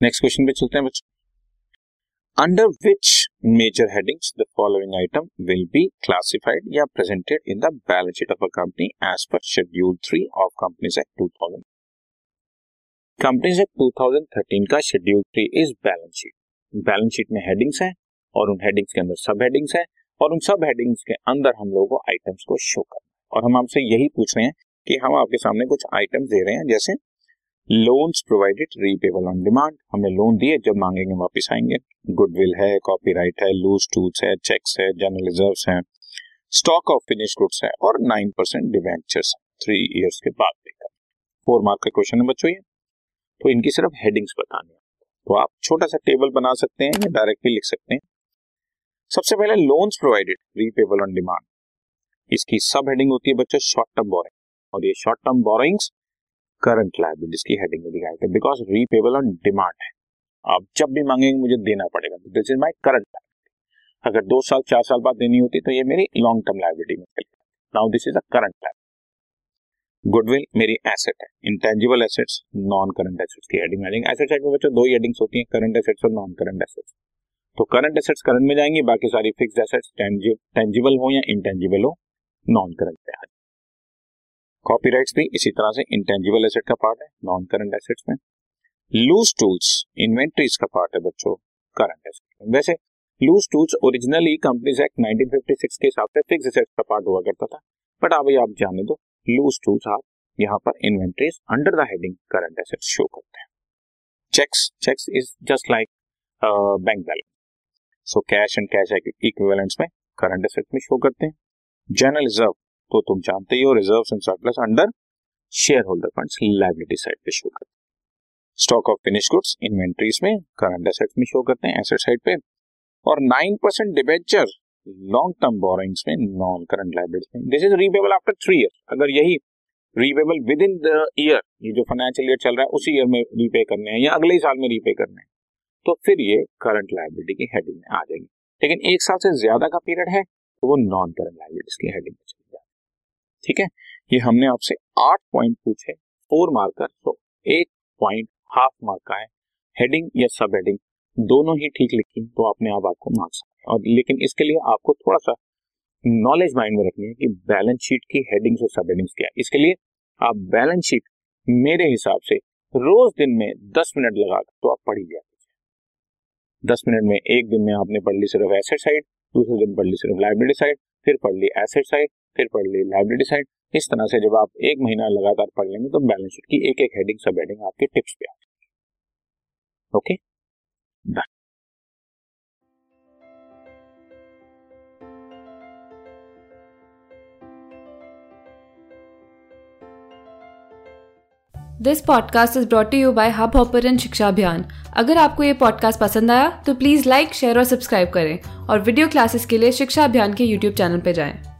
Next question पे चलते हैं बच्चों। Under which major headings the following item will be classified या presented in the balance sheet of a company as per schedule three of companies act 2000 companies act 2013 का schedule three is balance sheet balance sheet में headings हैं और उन headings के अंदर सब headings है और उन सब हेडिंग्स के अंदर हम लोगों को आइटम्स को शो करना और हम आपसे यही पूछ रहे हैं कि हम आपके सामने कुछ आइटम्स दे रहे हैं, जैसे loans provided repayable on demand हमें लोन दिए, जब मांगेंगे वापस आएँगे। गुडविल है कॉपीराइट है लूज टूल्स है चेक्स है जनरल रिज़र्व है। स्टॉक ऑफ़ फिनिश गुड्स है, और nine percent debentures three years के बाद देकर फोर मार्क का क्वेश्चन है बच्चों ये तो इनकी सिर्फ़ हेडिंग्स बतानी है। तो आप छोटा सा टेबल बना सकते हैं, या डायरेक्ट भी लिख सकते हैं। सबसे पहले loans provided repayable on demand इसकी सब हेडिंग होती है बच्चों शॉर्ट टर्म बोरिंग और ये short term borrowings current liabilities की हेडिंग में दिखाई थे बिकॉज़ रीपेबल ऑन डिमांड है। आप जब भी मांगेंगे, मुझे देना पड़ेगा तो this is my current liability अगर दो साल, चार साल बाद देनी होती तो ये मेरी लॉन्ग टर्म लाइबिलिटी में चली now this is a current liability goodwill मेरी एसेट है। Intangible assets non current assets की हेडिंग हेडिंग एसेट साइड में बच्चों, दो हेडिंग्स होती हैं करंट एसेट्स और नॉन करंट एसेट्स तो करंट एसेट्स करंट में जाएँगे, बाकी सारी फिक्स एसेट्स टेंजिबल हो या इंटेंजिबल हो नॉन करंट पे आ कॉपीराइट्स भी इसी तरह से इंटेंजिबल एसेट का पार्ट है नॉन करंट एसेट्स में। लूज टूल्स इन्वेंट्रीज का पार्ट है बच्चों करंट एसेट वैसे loose tools originally companies act 1956 के हिसाब से फिक्स एसेट्स का पार्ट हुआ करता था। बट अभी आप जाने दो लूज टूल्स आप यहाँ पर inventories under the heading current assets show करते हैं। Checks checks is just like bank balance so cash and cash equivalents में करंट एसेट्स में शो करते हैं। जनरल रिज़र्व तो तुम जानते ही हो reserve and surplus under share holder funds liability side पे शो करते हैं। Stock of finish goods inventories में करंट एसेट्स में शो करते हैं एसेट साइड पे। और nine percent debenture long term borrowings में नॉन करंट लाइबिलिटी में। This is repayable after three year अगर यही repayable within the year ये जो फाइनेंशियल ईयर चल रहा है, उसी ईयर में रीपे करने हैं या अगले ही साल में रीपे करने हैं तो फिर ये करंट लाइबिलिटी की हेडिंग में आ जाएगी। लेकिन एक साल से ज़्यादा का पीरियड है तो वो नॉन करंट लाइबिलिटीज की हेडिंग में ठीक है? ये हमने आपसे आठ पॉइंट पूछे फोर मार्कर तो एक पॉइंट हाफ़ मार्क का है। हेडिंग या सब हेडिंग दोनों ही ठीक लिखी तो अपने आप आपको मार्क्स और लेकिन इसके लिए आपको थोड़ा सा नॉलेज माइंड में रखनी है कि बैलेंस शीट की हेडिंग्स और सब हेडिंग्स क्या है। इसके लिए आप बैलेंस शीट मेरे हिसाब से रोज दिन में दस मिनट लगा तो आप पढ़ ही जाते दस मिनट में एक दिन में आपने पढ़ ली सिर्फ़ एसेट साइड दूसरे दिन पढ़ ली सिर्फ़ लाइब्रेरी साइड फिर पढ़ ली एसेट साइड फिर पढ़ ली लाइब्रेरी साइड इस तरह से जब आप एक महीना लगातार पढ़ लेंगे तो बैलेंस शीट की एक एक हेडिंग सब हेडिंग आपके टिप्स पे आ जाएगी okay done this podcast is brought you by hub hopper शिक्षा अभियान अगर आपको ये पॉडकास्ट पसंद आया तो प्लीज़ लाइक शेयर और सब्सक्राइब करें। और वीडियो क्लासेस के लिए शिक्षा अभियान के यूट्यूब चैनल पर जाएँ।